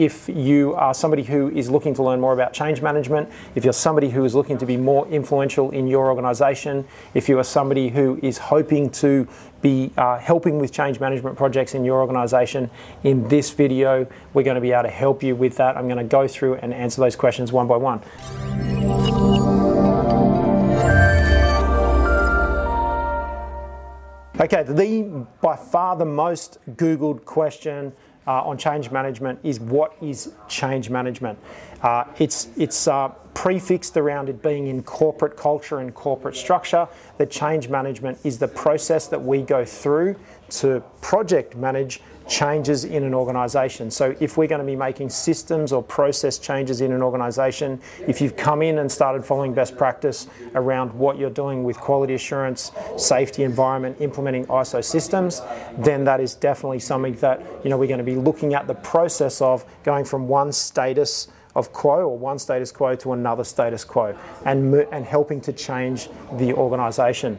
If you are somebody who is looking to learn more about change management, if you're somebody who is looking to be more influential in your organization, if you are somebody who is hoping to be uh, helping with change management projects in your organization, in this video, we're going to be able to help you with that. I'm going to go through and answer those questions one by one. Okay, the by far the most Googled question on change management is what is change management? Uh, it's it's uh, prefixed around it being in corporate culture and corporate structure. That change management is the process that we go through to project manage changes in an organization. So if we're going to be making systems or process changes in an organization, if you've come in and started following best practice around what you're doing with quality assurance, safety environment, implementing ISO systems, then that is definitely something that you know we're going to be looking at the process of going from one status of quo or one status quo to another status quo and, and helping to change the organization.